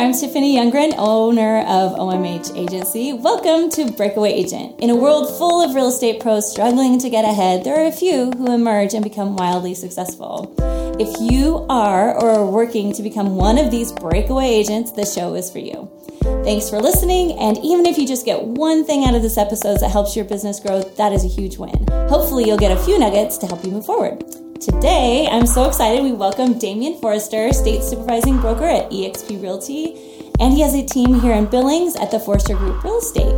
I'm Tiffany Youngren, owner of OMH Agency. Welcome to Breakaway Agent. In a world full of real estate pros struggling to get ahead, there are a few who emerge and become wildly successful. If you are or are working to become one of these breakaway agents, the show is for you. Thanks for listening, and even if you just get one thing out of this episode that helps your business grow, that is a huge win. Hopefully, you'll get a few nuggets to help you move forward. Today, I'm so excited we welcome Damian Forrester, State Supervising Broker at eXp Realty, and he has a team here in Billings at the Forrester Group Real Estate.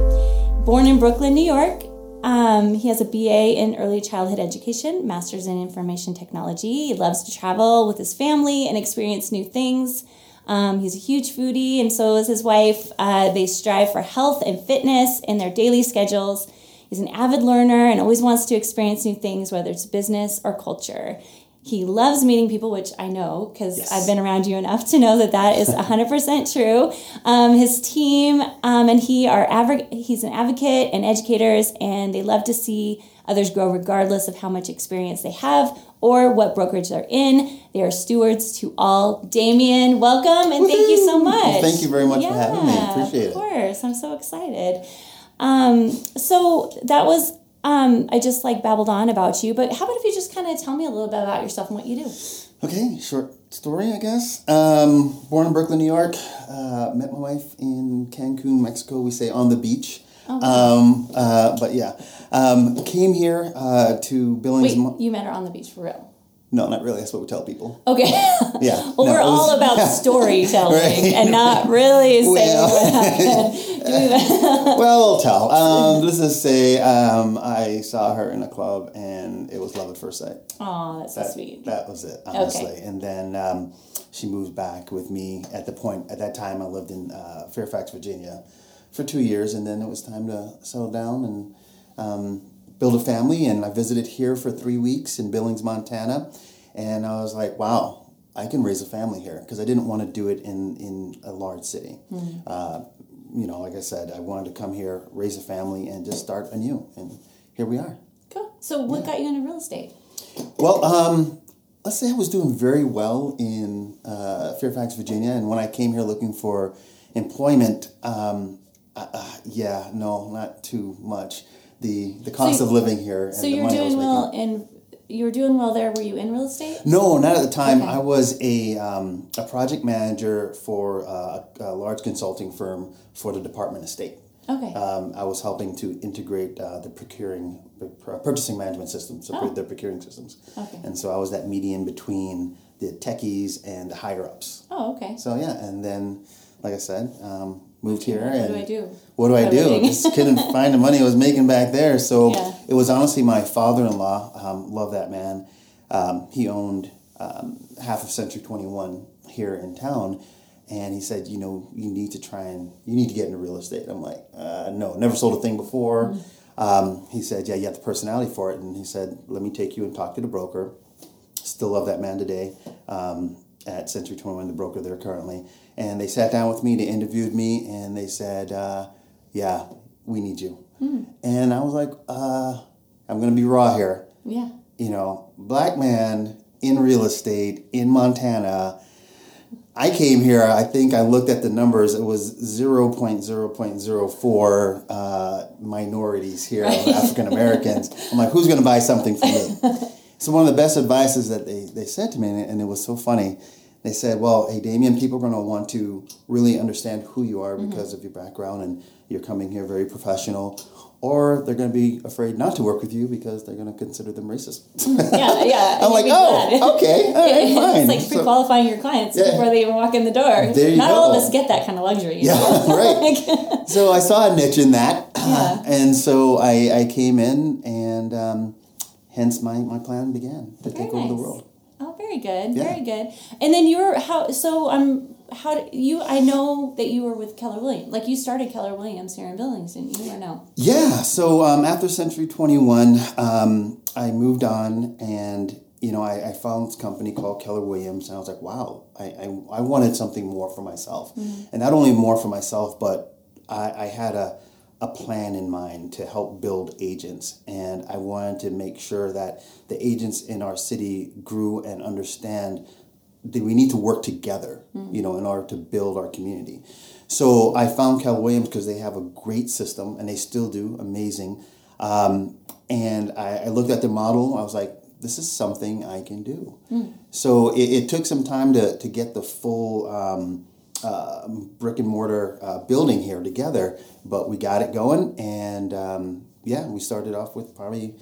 Born in Brooklyn, New York, um, he has a BA in early childhood education, master's in information technology. He loves to travel with his family and experience new things. Um, he's a huge foodie, and so is his wife. Uh, they strive for health and fitness in their daily schedules. He's an avid learner and always wants to experience new things, whether it's business or culture. He loves meeting people, which I know because yes. I've been around you enough to know that that is 100% true. Um, his team um, and he are adv- he's an advocate and educators, and they love to see others grow regardless of how much experience they have or what brokerage they're in. They are stewards to all. Damian, welcome and Woo-hoo! thank you so much. Thank you very much yeah, for having me. Appreciate it. Of course, I'm so excited. Um, so that was um, I just like babbled on about you, but how about if you just kind of tell me a little bit about yourself and what you do? Okay, short story, I guess. Um, born in Brooklyn, New York. Uh, met my wife in Cancun, Mexico. We say on the beach. Oh, um, uh, but yeah, um, came here uh, to Billings. Wait, you met her on the beach for real? No, not really. That's what we tell people. Okay. Yeah. well, no, we're all about yeah. storytelling right. and not really saying well, what happened. well, we'll tell. Um, let's just say um, I saw her in a club and it was love at first sight. Oh, that's that, so sweet. That was it, honestly. Okay. And then um, she moved back with me at the point, at that time, I lived in uh, Fairfax, Virginia for two years, and then it was time to settle down and um, build a family. And I visited here for three weeks in Billings, Montana, and I was like, wow, I can raise a family here because I didn't want to do it in in a large city. Mm-hmm. Uh, you know, like I said, I wanted to come here, raise a family, and just start anew. And here we are. Cool. So, what yeah. got you into real estate? Well, um, let's say I was doing very well in uh, Fairfax, Virginia, and when I came here looking for employment, um, uh, uh, yeah, no, not too much. The the cost so, of living here. so you're doing well in. You were doing well there. Were you in real estate? No, not at the time. Okay. I was a, um, a project manager for uh, a large consulting firm for the Department of State. Okay. Um, I was helping to integrate uh, the procuring, the purchasing management systems, so oh. the procuring systems. Okay. And so I was that median between the techies and the higher ups. Oh, okay. So yeah, and then, like I said, um, moved here. What and do I do? What do I do? Just couldn't find the money I was making back there. So yeah. it was honestly my father in law. Um, love that man. Um, he owned um, half of Century 21 here in town. And he said, you know, you need to try and, you need to get into real estate. I'm like, uh, no, never sold a thing before. Mm. he said, yeah, you have the personality for it. And he said, let me take you and talk to the broker. Still love that man today um, at Century 21, the broker there currently and they sat down with me, they interviewed me, and they said, uh, "Yeah, we need you." Mm. And I was like, uh, "I'm going to be raw here." Yeah. You know, black man in real estate in Montana. I came here. I think I looked at the numbers. It was zero point zero point zero four uh, minorities here, African Americans. I'm like, who's going to buy something from me? so one of the best advices that they, they said to me, and it was so funny they said, well, hey, Damian, people are going to want to really understand who you are because mm-hmm. of your background and you're coming here very professional. Or they're going to be afraid not to work with you because they're going to consider them racist. yeah, yeah. I'm like, oh, okay, all right, fine. It's like pre-qualifying so, your clients yeah. before they even walk in the door. There you not go. all of us get that kind of luxury. Yeah, right. so I saw a niche in that. Yeah. and so I, I came in and um, hence my, my plan began to Very take nice. over the world. Oh, very good, yeah. very good. And then you were how? So um, how did you? I know that you were with Keller Williams. Like you started Keller Williams here in Billings, didn't you? Or no? Yeah. So um, after Century Twenty One, um, I moved on, and you know, I, I, found this company called Keller Williams, and I was like, wow, I I, I wanted something more for myself, mm-hmm. and not only more for myself, but I, I had a a plan in mind to help build agents. And I wanted to make sure that the agents in our city grew and understand that we need to work together, mm-hmm. you know, in order to build our community. So I found Keller Williams because they have a great system and they still do amazing. Um, and I, I, looked at the model. I was like, this is something I can do. Mm. So it, it, took some time to, to get the full um, uh, brick and mortar uh, building here together, but we got it going. And um, yeah, we started off with probably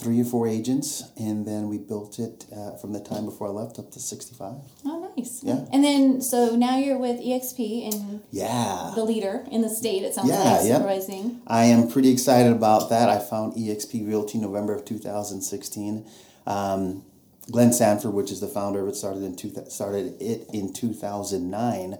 three or four agents, and then we built it uh, from the time before I left up to 65. Oh, nice. Yeah. And then, so now you're with EXP and yeah, the leader in the state, it sounds yeah, like, supervising. Yep. I am pretty excited about that. I found EXP Realty November of 2016. Um, Glenn Sanford, which is the founder of it, started in two, started it in 2009,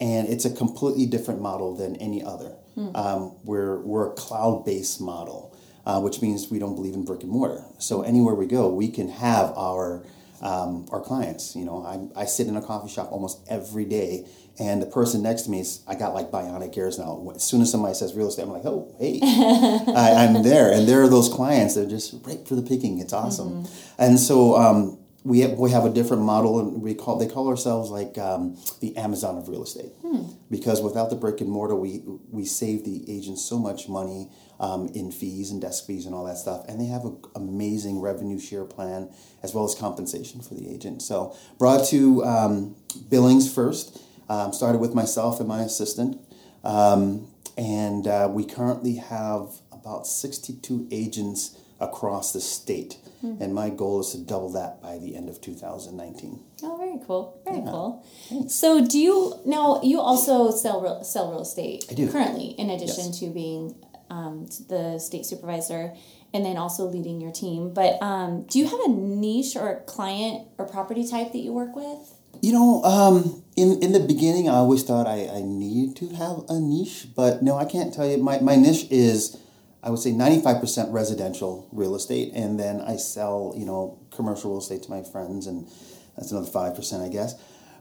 and it's a completely different model than any other. Hmm. Um, we're, we're a cloud based model uh, which means we don't believe in brick and mortar. So anywhere we go, we can have our um, our clients. You know, I, I sit in a coffee shop almost every day, and the person next to me is I got like bionic ears now. As soon as somebody says real estate, I'm like, oh, hey, I, am there, and there are those clients. They're just right for the picking. It's awesome, mm-hmm. and so. Um, we have, we have a different model and we call they call ourselves like um, the Amazon of real estate hmm. because without the brick and mortar we we save the agents so much money um, in fees and desk fees and all that stuff and they have an amazing revenue share plan as well as compensation for the agent so brought to um, billings first um, started with myself and my assistant um, and uh, we currently have about 62 agents across the state. Mm-hmm. And my goal is to double that by the end of 2019. Oh, very cool. Very yeah. cool. Thanks. So, do you now you also sell real, sell real estate I do. currently in addition yes. to being um, the state supervisor and then also leading your team. But um, do you have a niche or a client or property type that you work with? You know, um, in in the beginning, I always thought I, I needed to have a niche, but no, I can't tell you. My, my niche is I would say 95% residential real estate, and then I sell, you know, commercial real estate to my friends, and that's another 5%, I guess.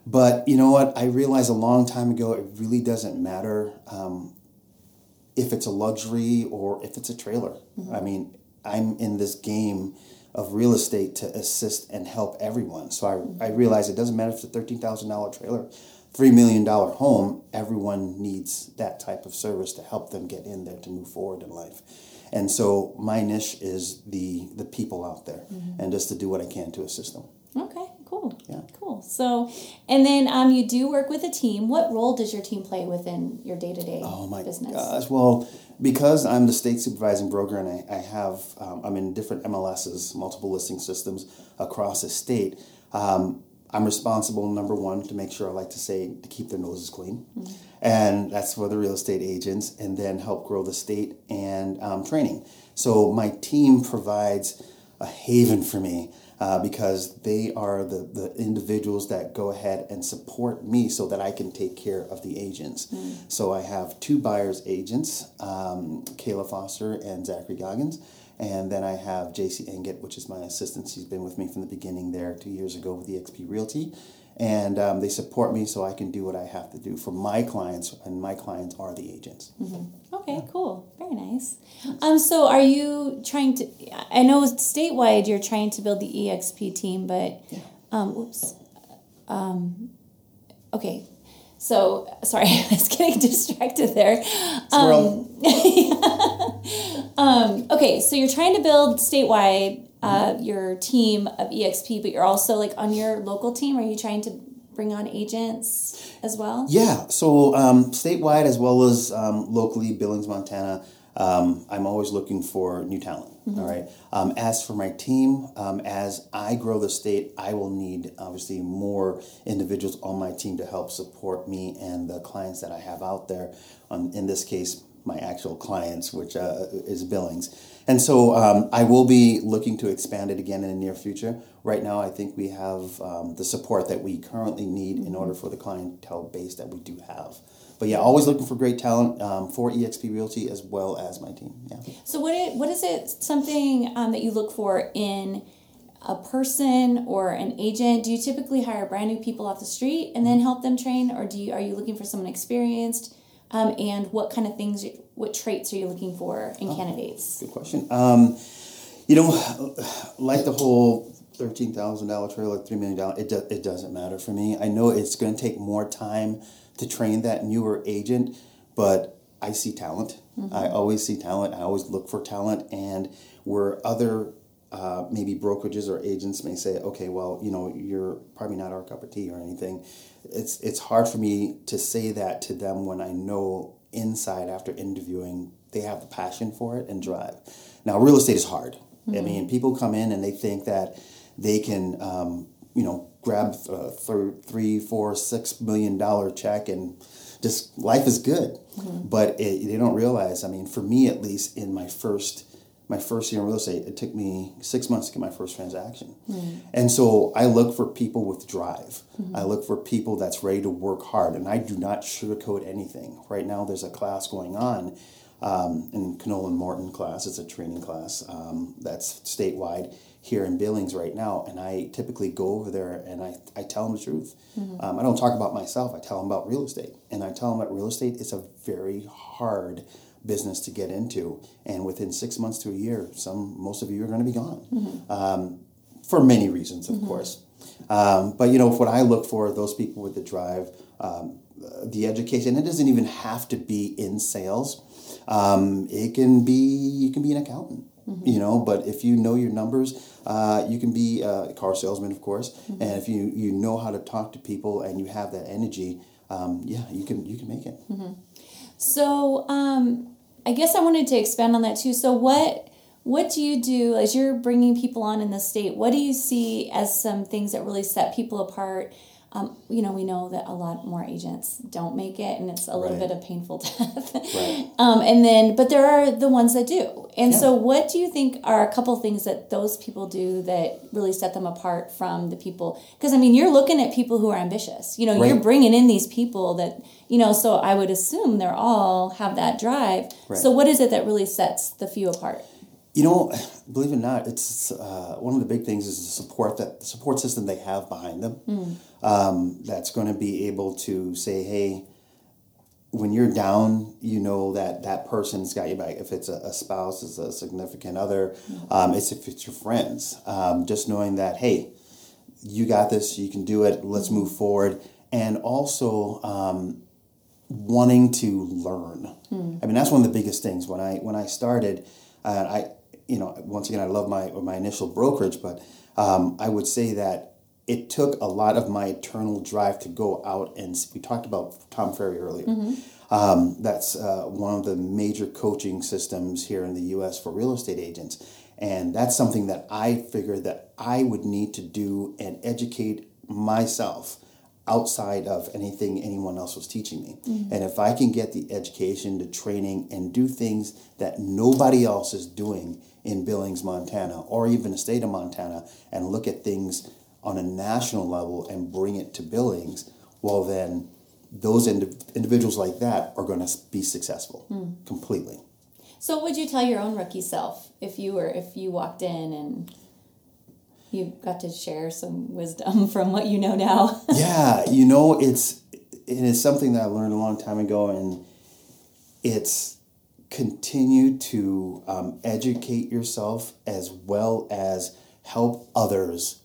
But you know what? I realized a long time ago it really doesn't matter um, if it's a luxury or if it's a trailer. Mm-hmm. I mean, I'm in this game of real estate to assist and help everyone. So I. I realized it doesn't matter if it's a $13,000 trailer three million dollar home, everyone needs that type of service to help them get in there to move forward in life. And so my niche is the the people out there, mm-hmm. and just to do what I can to assist them. Okay, cool. Yeah, cool. So, and then um, you do work with a team. What role does your team play within your day to day? Oh my business? gosh! Well, because I'm the state supervising broker, and I, I have um, I'm in different MLSs, multiple listing systems across the state. Um, I'm responsible, number one, to make sure I like to say to keep their noses clean. Mm-hmm. And that's for the real estate agents, and then help grow the state and um, training. So my team provides a haven for me uh, because they are the, the individuals that go ahead and support me so that I can take care of the agents. Mm-hmm. So I have two buyers agents, um, Kayla Foster and Zachary Goggins and then I have JC Engett, which is my assistant. She's been with me from the beginning there two years ago with EXP Realty. And um, they support me so I can do what I have to do for my clients, and my clients are the agents. Mm-hmm. Okay, yeah. cool. Very nice. Um, so, are you trying to? I know statewide you're trying to build the EXP team, but yeah. um, oops. Um, okay, so sorry, I was getting distracted there. Um, um, okay, so you're trying to build statewide uh, your team of EXP, but you're also like on your local team. Are you trying to bring on agents as well? Yeah, so um, statewide as well as um, locally, Billings, Montana. Um, I'm always looking for new talent. Mm-hmm. All right. Um, as for my team, um, as I grow the state, I will need obviously more individuals on my team to help support me and the clients that I have out there. Um, in this case, my actual clients, which uh, is Billings. And so um, I will be looking to expand it again in the near future. Right now, I think we have um, the support that we currently need in order for the clientele base that we do have. But yeah, always looking for great talent um, for EXP Realty as well as my team. Yeah. So what it, what is it something um, that you look for in a person or an agent? Do you typically hire brand new people off the street and then help them train, or do you are you looking for someone experienced? Um, and what kind of things, what traits are you looking for in oh, candidates? Good question. Um, you know, like the whole thirteen thousand dollar trailer, three million dollar. It do, it doesn't matter for me. I know it's going to take more time to train that newer agent, but I see talent. Mm-hmm. I always see talent. I always look for talent, and where other uh, maybe brokerages or agents may say, okay, well, you know, you're probably not our cup of tea or anything. It's it's hard for me to say that to them when I know inside after interviewing they have the passion for it and drive. Now, real estate is hard. Mm-hmm. I mean, people come in and they think that they can, um, you know, grab a three, four, six million dollar check and just life is good. Mm-hmm. But it, they don't realize. I mean, for me at least, in my first my first year in real estate, it took me six months to get my first transaction. Mm-hmm. And so I look for people with drive. Mm-hmm. I look for people that's ready to work hard, and I do not sugarcoat anything. Right now, there's a class going on um, in Knoll Morton class. It's a training class um, that's statewide here in Billings right now, and I typically go over there and I, I tell them the truth. Mm-hmm. Um, I don't talk about myself. I tell them about real estate, and I tell them that real estate is a very hard business to get into, and within six months to a year, some most of you are going to be gone, mm-hmm. um, for many reasons, of mm-hmm. course. Um, but you know what I look for those people with the drive, um, the education. It doesn't even have to be in sales. Um, it can be you can be an accountant. Mm-hmm. You know, but if you know your numbers, uh, you can be a car salesman, of course. Mm-hmm. And if you, you know how to talk to people and you have that energy, um, yeah, you can you can make it. Mm-hmm. So um, I guess I wanted to expand on that too. So what what do you do as you're bringing people on in the state? What do you see as some things that really set people apart? Um, you know, we know that a lot more agents don't make it, and it's a little right. bit of painful death. right. um, and then, but there are the ones that do. And yeah. so, what do you think are a couple things that those people do that really set them apart from the people? Because I mean, you're looking at people who are ambitious. You know, right. you're bringing in these people that you know. So I would assume they're all have that drive. Right. So what is it that really sets the few apart? You know, believe it or not, it's uh, one of the big things is the support that the support system they have behind them. Mm. Um, that's going to be able to say, hey, when you're down, you know that that person's got you back. If it's a, a spouse, it's a significant other, mm. um, it's if it's your friends. Um, just knowing that, hey, you got this, you can do it. Let's move forward, and also um, wanting to learn. Mm. I mean, that's one of the biggest things when I when I started. Uh, I you know, once again, I love my my initial brokerage, but um, I would say that it took a lot of my eternal drive to go out and we talked about Tom Ferry earlier. Mm-hmm. Um, that's uh, one of the major coaching systems here in the U.S. for real estate agents, and that's something that I figured that I would need to do and educate myself outside of anything anyone else was teaching me. Mm-hmm. And if I can get the education, the training, and do things that nobody else is doing in Billings, Montana, or even the state of Montana, and look at things on a national level and bring it to Billings, well, then those ind- individuals like that are going to be successful mm. completely. So, what would you tell your own rookie self if you were if you walked in and you got to share some wisdom from what you know now? yeah, you know, it's it is something that I learned a long time ago, and it's continue to um, educate yourself as well as help others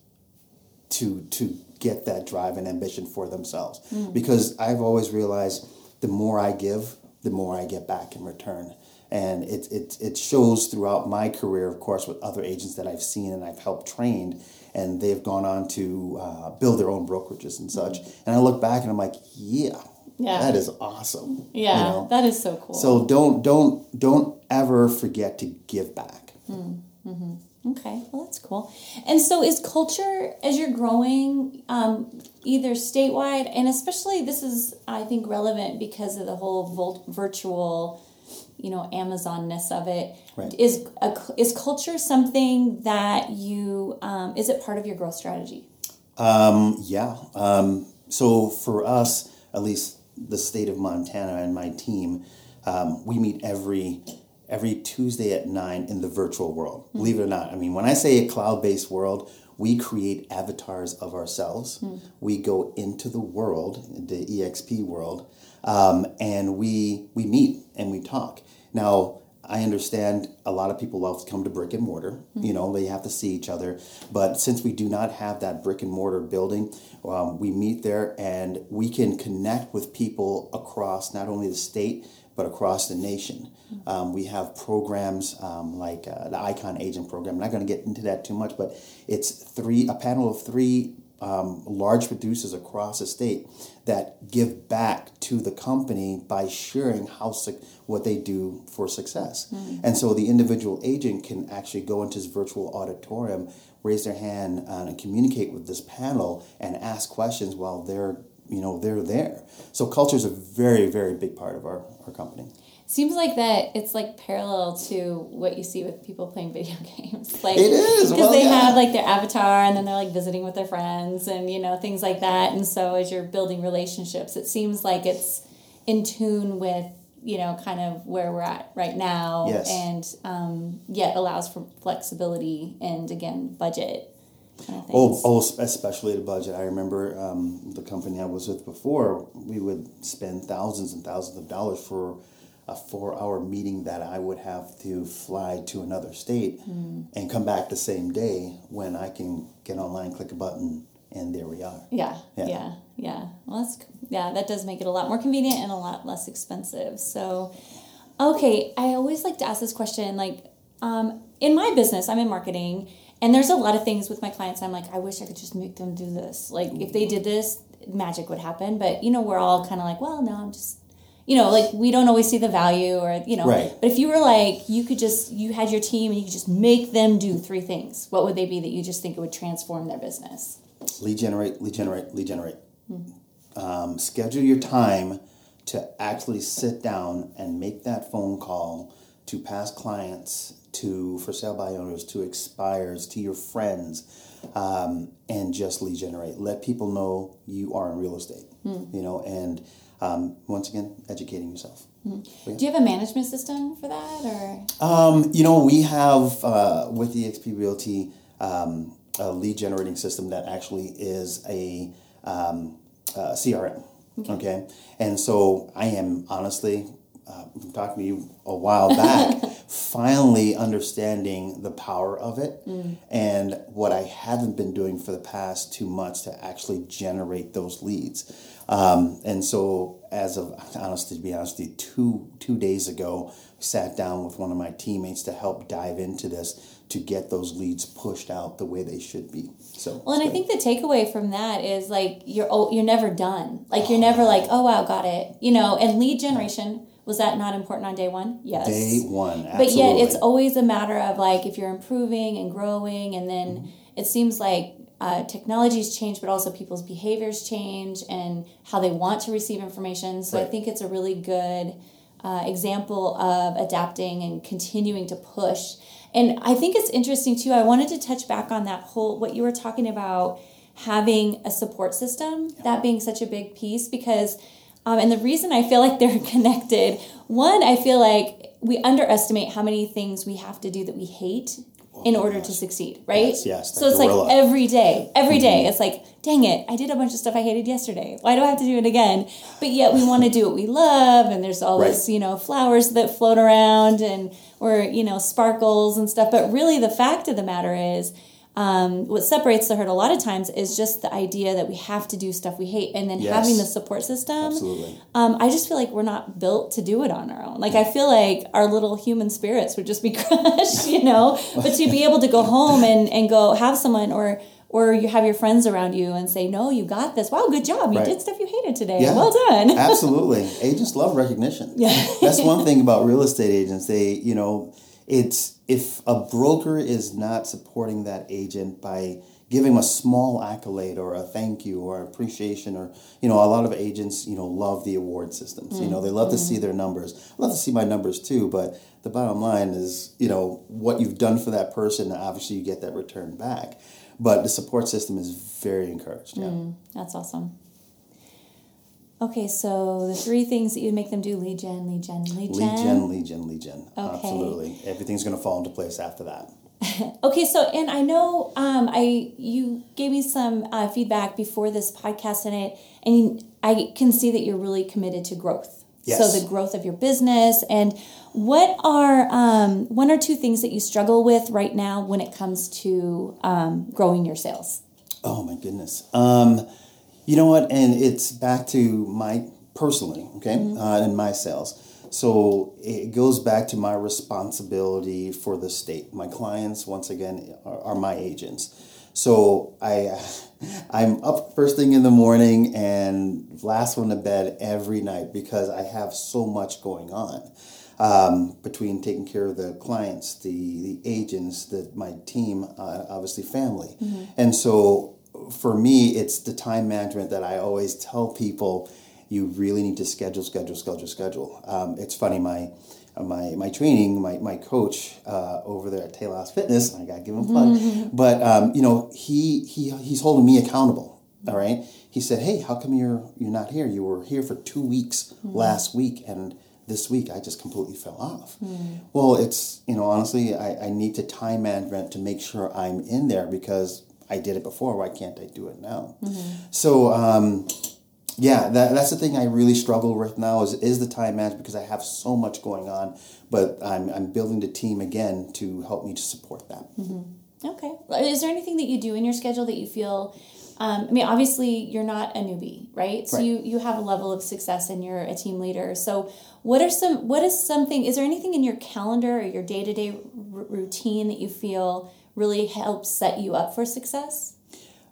to to get that drive and ambition for themselves mm. because i've always realized the more i give the more i get back in return and it, it, it shows throughout my career of course with other agents that i've seen and i've helped trained and they've gone on to uh, build their own brokerages and such mm. and i look back and i'm like yeah yeah. That is awesome. Yeah, you know? that is so cool. So don't don't don't ever forget to give back. Mm, mm-hmm. Okay, well that's cool. And so is culture as you're growing, um, either statewide and especially this is I think relevant because of the whole virtual, you know, Amazonness of it. Right. Is a, is culture something that you um, is it part of your growth strategy? Um, yeah. Um, so for us, at least the state of Montana and my team, um, we meet every every Tuesday at nine in the virtual world. Mm-hmm. Believe it or not, I mean, when I say a cloud based world, we create avatars of ourselves. Mm-hmm. We go into the world, the EXP world, um, and we we meet and we talk. Now, I understand a lot of people love to come to brick and mortar. Mm-hmm. You know, they have to see each other. But since we do not have that brick and mortar building, um, we meet there and we can connect with people across not only the state, but across the nation. Mm-hmm. Um, we have programs um, like uh, the Icon Agent Program. I'm not going to get into that too much, but it's three a panel of three um, large producers across the state that give back to the company by sharing how what they do for success. Mm-hmm. And so the individual agent can actually go into this virtual auditorium, raise their hand, uh, and communicate with this panel and ask questions while they're you know they're there. So culture is a very very big part of our, our company seems like that it's like parallel to what you see with people playing video games like it is because well, they yeah. have like their avatar and then they're like visiting with their friends and you know things like that and so as you're building relationships it seems like it's in tune with you know kind of where we're at right now yes. and um, yet allows for flexibility and again budget Kind of oh, oh, especially the budget. I remember um, the company I was with before. We would spend thousands and thousands of dollars for a four hour meeting that I would have to fly to another state mm. and come back the same day when I can get online, click a button, and there we are. Yeah, yeah, yeah. yeah. Well, that's yeah. That does make it a lot more convenient and a lot less expensive. So, okay, I always like to ask this question. Like, um, in my business, I'm in marketing, and there's a lot of things with my clients. I'm like, I wish I could just make them do this. Like, if they did this, magic would happen. But you know, we're all kind of like, well, no, I'm just you know, like we don't always see the value or, you know, right. but if you were like, you could just, you had your team and you could just make them do three things, what would they be that you just think it would transform their business? Lead generate, lead generate, lead generate. Mm-hmm. Um, schedule your time to actually sit down and make that phone call to past clients, to for sale by owners, to expires, to your friends, um, and just lead generate. Let people know you are in real estate, mm. you know, and um, once again, educating yourself. Mm-hmm. Yeah. Do you have a management system for that, or? Um, you know, we have uh, with EXP Realty um, a lead generating system that actually is a, um, a CRM. Okay. okay. and so I am honestly uh, talking to you a while back, finally understanding the power of it mm. and what I haven't been doing for the past two months to actually generate those leads. Um, and so, as of honestly, to be honest, with you, two two days ago, I sat down with one of my teammates to help dive into this to get those leads pushed out the way they should be. So well, and good. I think the takeaway from that is like you're you're never done. Like you're never like, oh wow, got it. You know, and lead generation was that not important on day one? Yes. Day one, absolutely. But yet, it's always a matter of like if you're improving and growing, and then mm-hmm. it seems like uh, technologies change, but also people's behaviors change and how they want to receive information. So right. I think it's a really good uh, example of adapting and continuing to push. And I think it's interesting too. I wanted to touch back on that whole what you were talking about having a support system, yeah. that being such a big piece because. Um, and the reason I feel like they're connected, one, I feel like we underestimate how many things we have to do that we hate in order to succeed, right? Yes, yes So it's gorilla. like every day, every day, mm-hmm. it's like, dang it, I did a bunch of stuff I hated yesterday. Why do I have to do it again? But yet we want to do what we love, and there's all right. this, you know, flowers that float around and or you know sparkles and stuff. But really, the fact of the matter is, um, what separates the herd a lot of times is just the idea that we have to do stuff we hate and then yes. having the support system Absolutely. Um, i just feel like we're not built to do it on our own. Like i feel like our little human spirits would just be crushed you know? But to be able to go home and, and go have someone or or you have your friends around you and say no you got this. Wow good job. You right. did stuff you hated today. Yeah, well done. Absolutely. Agents love recognition. Yeah. That's one thing about real estate agents. They you know it's if a broker is not supporting that agent by giving them a small accolade or a thank you or appreciation or you know a lot of agents you know love the award systems mm-hmm. you know they love mm-hmm. to see their numbers I love to see my numbers too but the bottom line is you know what you've done for that person obviously you get that return back but the support system is very encouraged yeah mm, that's awesome Okay, so the three things that you make them do lead gen, lead gen, lead gen. Lead gen, lead gen, lead gen. Okay. Absolutely. Everything's going to fall into place after that. okay, so and I know um, I you gave me some uh, feedback before this podcast in it, and I can see that you're really committed to growth. Yes. So the growth of your business and what are um, one or two things that you struggle with right now when it comes to um, growing your sales? Oh my goodness. Um, you know what? And it's back to my personally, okay, mm-hmm. uh, and my sales. So it goes back to my responsibility for the state. My clients, once again, are, are my agents. So I, I'm up first thing in the morning and last one to bed every night because I have so much going on. Um, between taking care of the clients, the the agents, the my team, uh, obviously family, mm-hmm. and so for me, it's the time management that I always tell people. You really need to schedule, schedule, schedule, schedule. Um, it's funny, my my my training, my my coach uh, over there at Telos Fitness. I gotta give him a plug. Mm-hmm. But um, you know, he he he's holding me accountable. All right. He said, "Hey, how come you're you're not here? You were here for two weeks mm-hmm. last week, and this week I just completely fell off." Mm-hmm. Well, it's you know honestly, I, I need to time management to make sure I'm in there because I did it before. Why can't I do it now? Mm-hmm. So. Um, yeah, that, that's the thing I really struggle with now is, is the time management because I have so much going on, but I'm, I'm building the team again to help me to support that. Mm-hmm. Okay. Is there anything that you do in your schedule that you feel, um, I mean, obviously you're not a newbie, right? So right. you, you have a level of success and you're a team leader. So what are some, what is something, is there anything in your calendar or your day-to-day r- routine that you feel really helps set you up for success?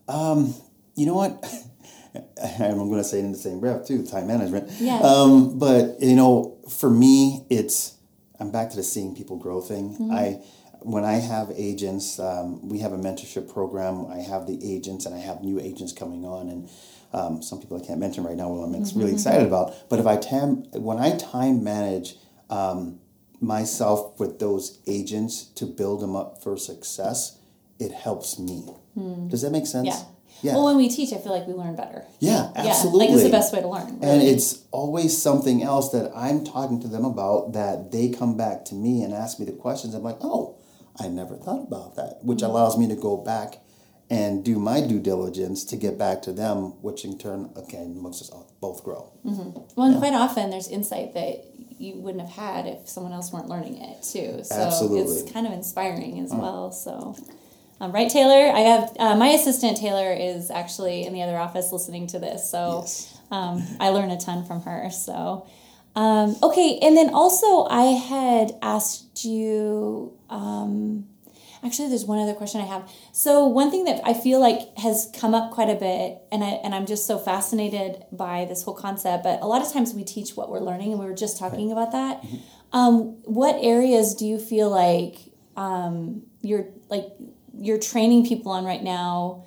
Um, you know what? I'm going to say it in the same breath too, time management. Yeah. Um, but you know, for me, it's I'm back to the seeing people grow thing. Mm-hmm. I when I have agents, um, we have a mentorship program. I have the agents, and I have new agents coming on, and um, some people I can't mention right now. Well, I'm mm-hmm. really excited about. But if I tam when I time manage um, myself with those agents to build them up for success, it helps me. Mm. Does that make sense? Yeah. Yeah. Well, when we teach, I feel like we learn better. Yeah, absolutely. Yeah, like it's the best way to learn. Really. And it's always something else that I'm talking to them about that they come back to me and ask me the questions. I'm like, oh, I never thought about that, which mm-hmm. allows me to go back and do my due diligence to get back to them, which in turn, again, makes us both grow. Mm-hmm. Well, and yeah. quite often there's insight that you wouldn't have had if someone else weren't learning it too. So Absolutely. it's kind of inspiring as mm. well. So um, right, Taylor? I have uh, my assistant Taylor is actually in the other office listening to this, so yes. um, I learn a ton from her. So, um, okay, and then also I had asked you. Um, actually, there's one other question I have. So one thing that I feel like has come up quite a bit, and I and I'm just so fascinated by this whole concept. But a lot of times we teach what we're learning, and we were just talking about that. Mm-hmm. Um, what areas do you feel like um, you're like you're training people on right now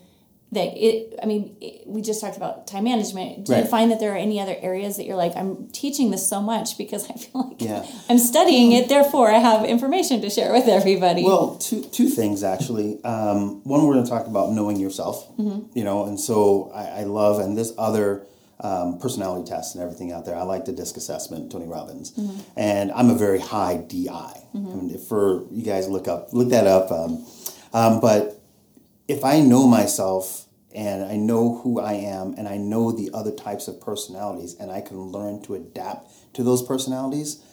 that it i mean it, we just talked about time management do right. you find that there are any other areas that you're like i'm teaching this so much because i feel like yeah. i'm studying it therefore i have information to share with everybody well two, two things actually um, one we're going to talk about knowing yourself mm-hmm. you know and so I, I love and this other um, personality tests and everything out there. I like the DISC assessment, Tony Robbins, mm-hmm. and I'm a very high DI. Mm-hmm. I mean, for you guys look up, look that up. Um, um, but if I know myself and I know who I am and I know the other types of personalities and I can learn to adapt to those personalities,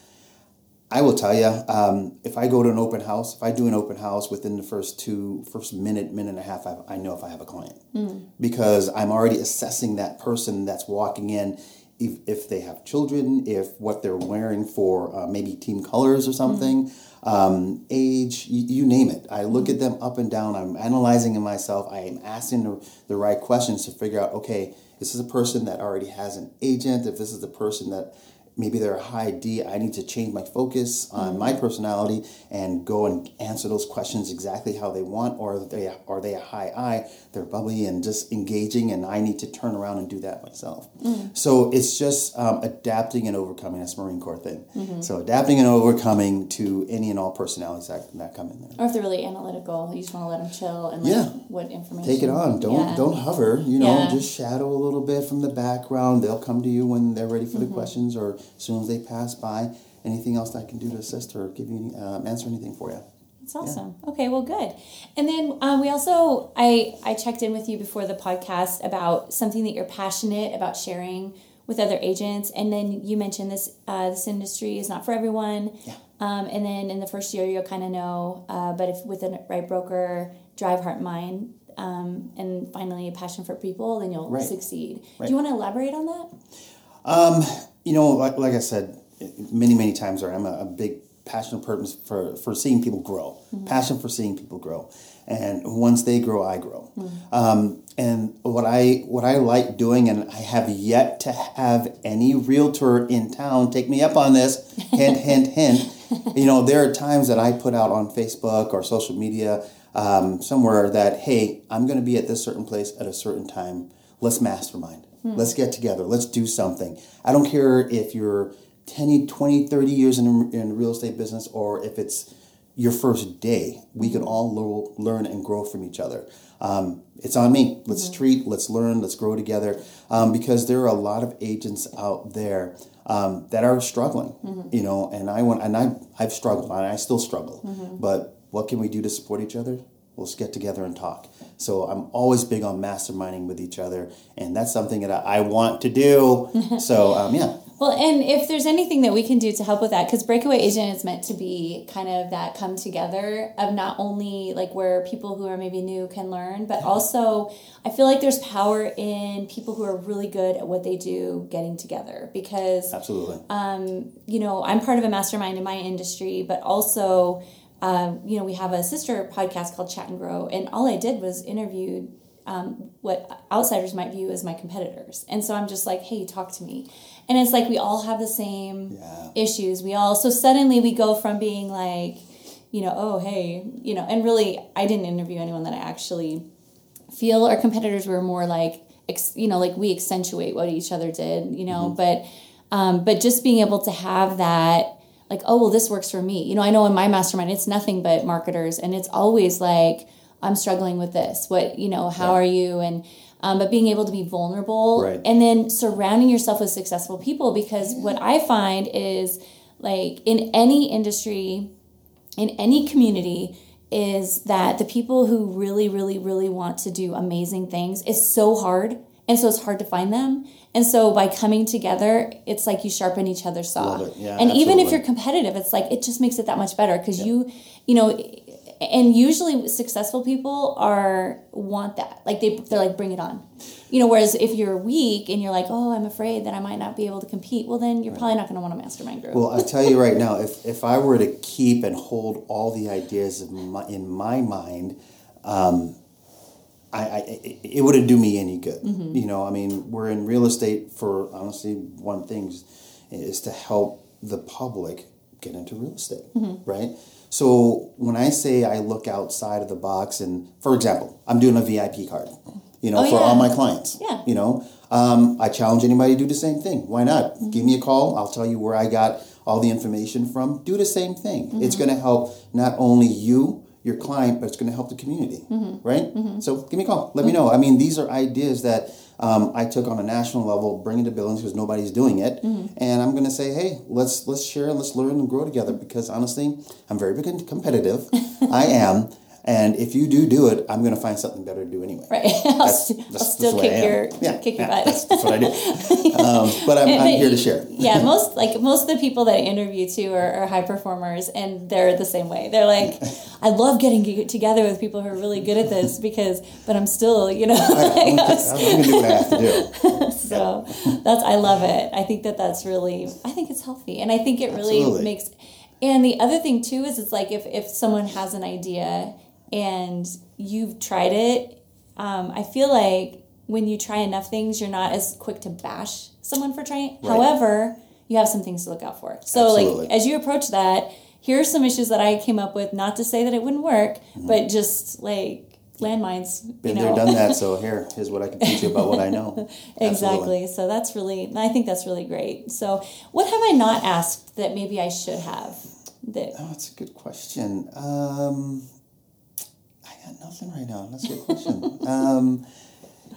I will tell you, um, if I go to an open house, if I do an open house within the first two, first minute, minute and a half, I, I know if I have a client mm. because I'm already assessing that person that's walking in, if, if they have children, if what they're wearing for uh, maybe team colors or something. Mm um, age, you, you, name it. I look at them up and down. I'm analyzing in myself. I am asking the, the right questions to figure out, okay, this is a person that already has an agent. If this is the person that maybe they're a high D. I need to change my focus on mm-hmm. my personality and go and answer those questions exactly how they want, or are they are they a high I? They're bubbly and just engaging, and I need to turn around and do that myself. Mm-hmm. So it's just um, adapting and overcoming. That's Marine Corps thing. Mm-hmm. So adapting and overcoming to any and all personalities that, that come in there. Or if they're really analytical, you just want to let them chill and yeah. what information. Take it on. Don't yeah. don't hover. You know, yeah. just shadow a little bit from the background. They'll come to you when they're ready for the mm-hmm. questions or as soon as they pass by. Anything else that I can do to assist or give you um, answer anything for you? That's awesome. Yeah. Okay, well, good. And then um, we also I I checked in with you before the podcast about something that you're passionate about sharing with other agents. And then you mentioned this uh, this industry is not for everyone. Yeah. Um, and then in the first year, you'll kind of know. Uh, but if with the right broker, drive, heart, mind, um, and finally a passion for people, then you'll Right. succeed. Right. Do you want to elaborate on that? Um, you know, like, like I said many, many times, or I'm a, a big passionate purpose for, for seeing people grow. Passion for seeing people grow, and once they grow, I grow. Um, and what I what I like doing, and I have yet to have any realtor in town take me up on this. hint, hint, hint. You know, there are times that I put out on Facebook or social media um, somewhere that, hey, I'm going to be at this certain place at a certain time. Let's mastermind. Let's get together. Let's do something. I don't care if you're 10, 20, 30 years in, in real estate business or if it's your first day. We can all lo- learn and grow from each other. Um, it's on me. Let's treat, let's learn, let's grow together um, because there are a lot of agents out there um, that are struggling, you know, and I want, and I, I've struggled and I still struggle, but what can we do to support each other? Let's get together and talk. So I'm always big on masterminding with each other, and that's something that I, I want to do. so um, yeah, Well, and if there's anything that we can do to help with that, because Breakaway Agent is meant to be kind of that come together of not only like where people who are maybe new can learn, but also I feel like there's power in people who are really good at what they do getting together because absolutely. um, you know, I'm part of a mastermind in my industry, but also, um, you know, we have a sister podcast called Chat and Grow, and all I did was interviewed um, what outsiders might view as my competitors, and so I'm just like, hey, talk to me, and it's like we all have the same Yeah. issues. We all so suddenly we go from being like, you know, oh hey, you know, and really, I didn't interview anyone that I actually feel our competitors were more like ex, you know like we accentuate what each other did you know but um, but just being able to have that like oh well this works for me you know i know in my mastermind it's nothing but marketers and it's always like i'm struggling with this what you know how Right. are you and um, but being able to be vulnerable Right. and then surrounding yourself with successful people because what i find is like in any industry in any community is that the people who really, really, really want to do amazing things is so hard. And so it's hard to find them. And so by coming together, it's like you sharpen each other's saw. Yeah, and even if you're competitive, it's like it just makes it that much better because you, you know, and usually successful people are want that. Like they they're like bring it on. You know, whereas if you're weak and you're like, oh, I'm afraid that I might not be able to compete, well, then you're probably not going to want a mastermind group. Well, I'll tell you right now, if, if I were to keep and hold all the ideas of my, in my mind, um, I, I it, wouldn't do me any good. Mm-hmm. You know, I mean, we're in real estate for honestly one thing is, is to help the public get into real estate, Mm-hmm. right? So when I say I look outside of the box, and for example, I'm doing a VIP card, you know, Oh, for yeah. all my clients. Yeah. You know, um, I challenge anybody to do the same thing. Why not? Mm-hmm. Give me a call. I'll tell you where I got all the information from. Do the same thing. Mm-hmm. It's going to help not only you, your client, but it's going to help the community, Mm-hmm. right? So give me a call. Let me know. I mean, these are ideas that um, I took on a national level, bring it to Billings because nobody's doing it, Mm-hmm. and I'm going to say, hey, let's let's share, and let's learn and grow together. Because honestly, I'm very competitive. I am. And if you do do it, I'm going to find something better to do anyway. Right. I'll, That's- st- that's- I'll that's still kick your Yeah, kick your yeah, butt. That's, that's what I do. Um, but I'm, I'm here to share. yeah, most like most of the people that I interview too are, are high performers, and they're the same way. They're like, I love getting together with people who are really good at this because, but I'm still, you know, I'm going to do what I have to do. so that's I love it. I think that that's really I think it's healthy, and I think it really Absolutely. makes. And the other thing too is it's like if if someone has an idea and you've tried it, um, I feel like when you try enough things, you're not as quick to bash someone for trying. Right. However, you have some things to look out for. So Absolutely. like as you approach that, here are some issues that I came up with. Not to say that it wouldn't work, but just like landmines. Mm-hmm. Been you there, done that. So here, here's what I can teach you about what I know. Absolutely. Exactly. So that's really, I think that's really great. So, what have I not asked that maybe I should have? That Oh, that's a good question. Um, got nothing right now. That's a good question. um,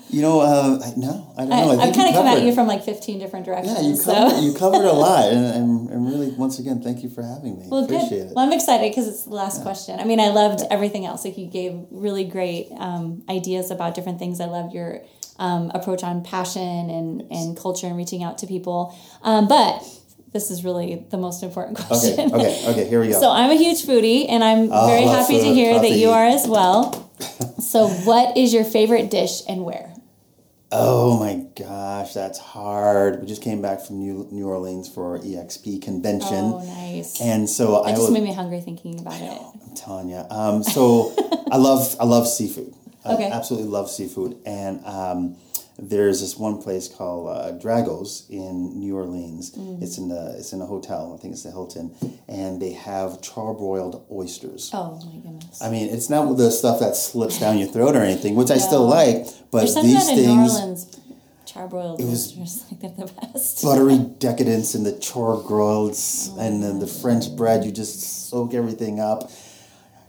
you know, uh, I, no, I don't know. I I've kind of come at you from like fifteen different directions. Yeah, you so. covered, you covered a lot, and, and, and really, once again, thank you for having me. Well, Appreciate good. it. Well, I'm excited because it's the last question. I mean, I loved everything else. Like you gave really great um, ideas about different things. I love your um, approach on passion and, and culture and reaching out to people. Um, but this is really the most important question. Okay, okay, okay, here we go. so I'm a huge foodie and I'm Oh, very happy to hear that you are as well. so what is your favorite dish and where? Oh my gosh, that's hard. We just came back from New, New Orleans for our EXP convention. Oh, nice. And so I just was made me hungry thinking about it. I'm telling you. Um, so I love I love seafood. Okay. I absolutely love seafood. And um, there's this one place called uh, Dragos in New Orleans. Mm. It's in the it's in a hotel. I think it's the Hilton, and they have charbroiled oysters. Oh my goodness. I mean, it's not the stuff that slips down your throat or anything, which I still like. But There's these about in New things, Orleans charbroiled was- oysters like they're the best. buttery decadence and the charbroileds and then the French bread, you just soak everything up.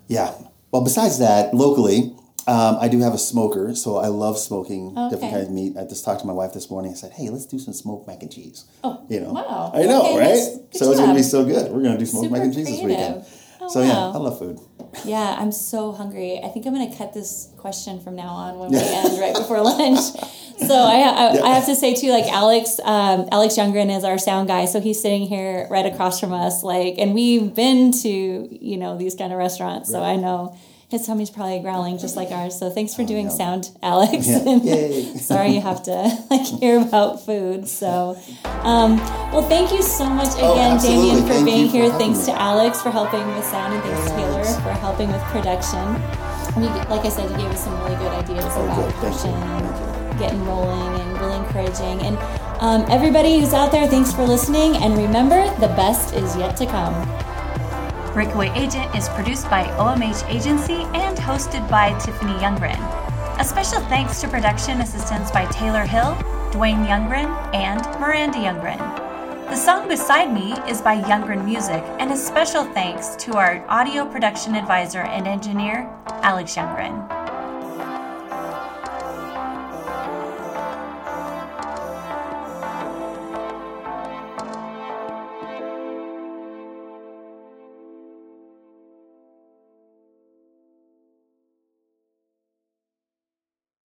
Yeah. Well, besides that, locally, um, I do have a smoker, so I love smoking different Okay. kinds of meat. I just talked to my wife this morning. I said, "Hey, let's do some smoked mac and cheese." Oh, you know, wow. I know, Okay, right? So it's gonna be so good. We're gonna do smoked Super mac and cheese this weekend. Oh, so yeah. I love food. Yeah, I'm so hungry. I think I'm going to cut this question from now on when we end right before lunch. So I, I, I have to say too, like Alex, um, Alex Youngren is our sound guy, so he's sitting here right across from us, like, and we've been to you know these kind of restaurants, so I know his tummy's probably growling just like ours. So thanks for doing yum. sound, Alex. Yeah. Sorry you have to like hear about food. So, um, well, thank you so much Oh, again, absolutely. Damian, for Thank being for here. Thanks me. to Alex for helping with sound, and thanks to Taylor for helping with production. And you, like I said, you gave us some really good ideas Oh, about good. Thank and getting rolling and really encouraging. And um, everybody who's out there, thanks for listening. And remember, the best is yet to come. Breakaway Agent is produced by OMH Agency and hosted by Tiffany Youngren. A special thanks to production assistance by Taylor Hill, Dwayne Youngren, and Miranda Youngren. The song Beside Me is by Youngren Music, and a special thanks to our audio production advisor and engineer, Alex Youngren.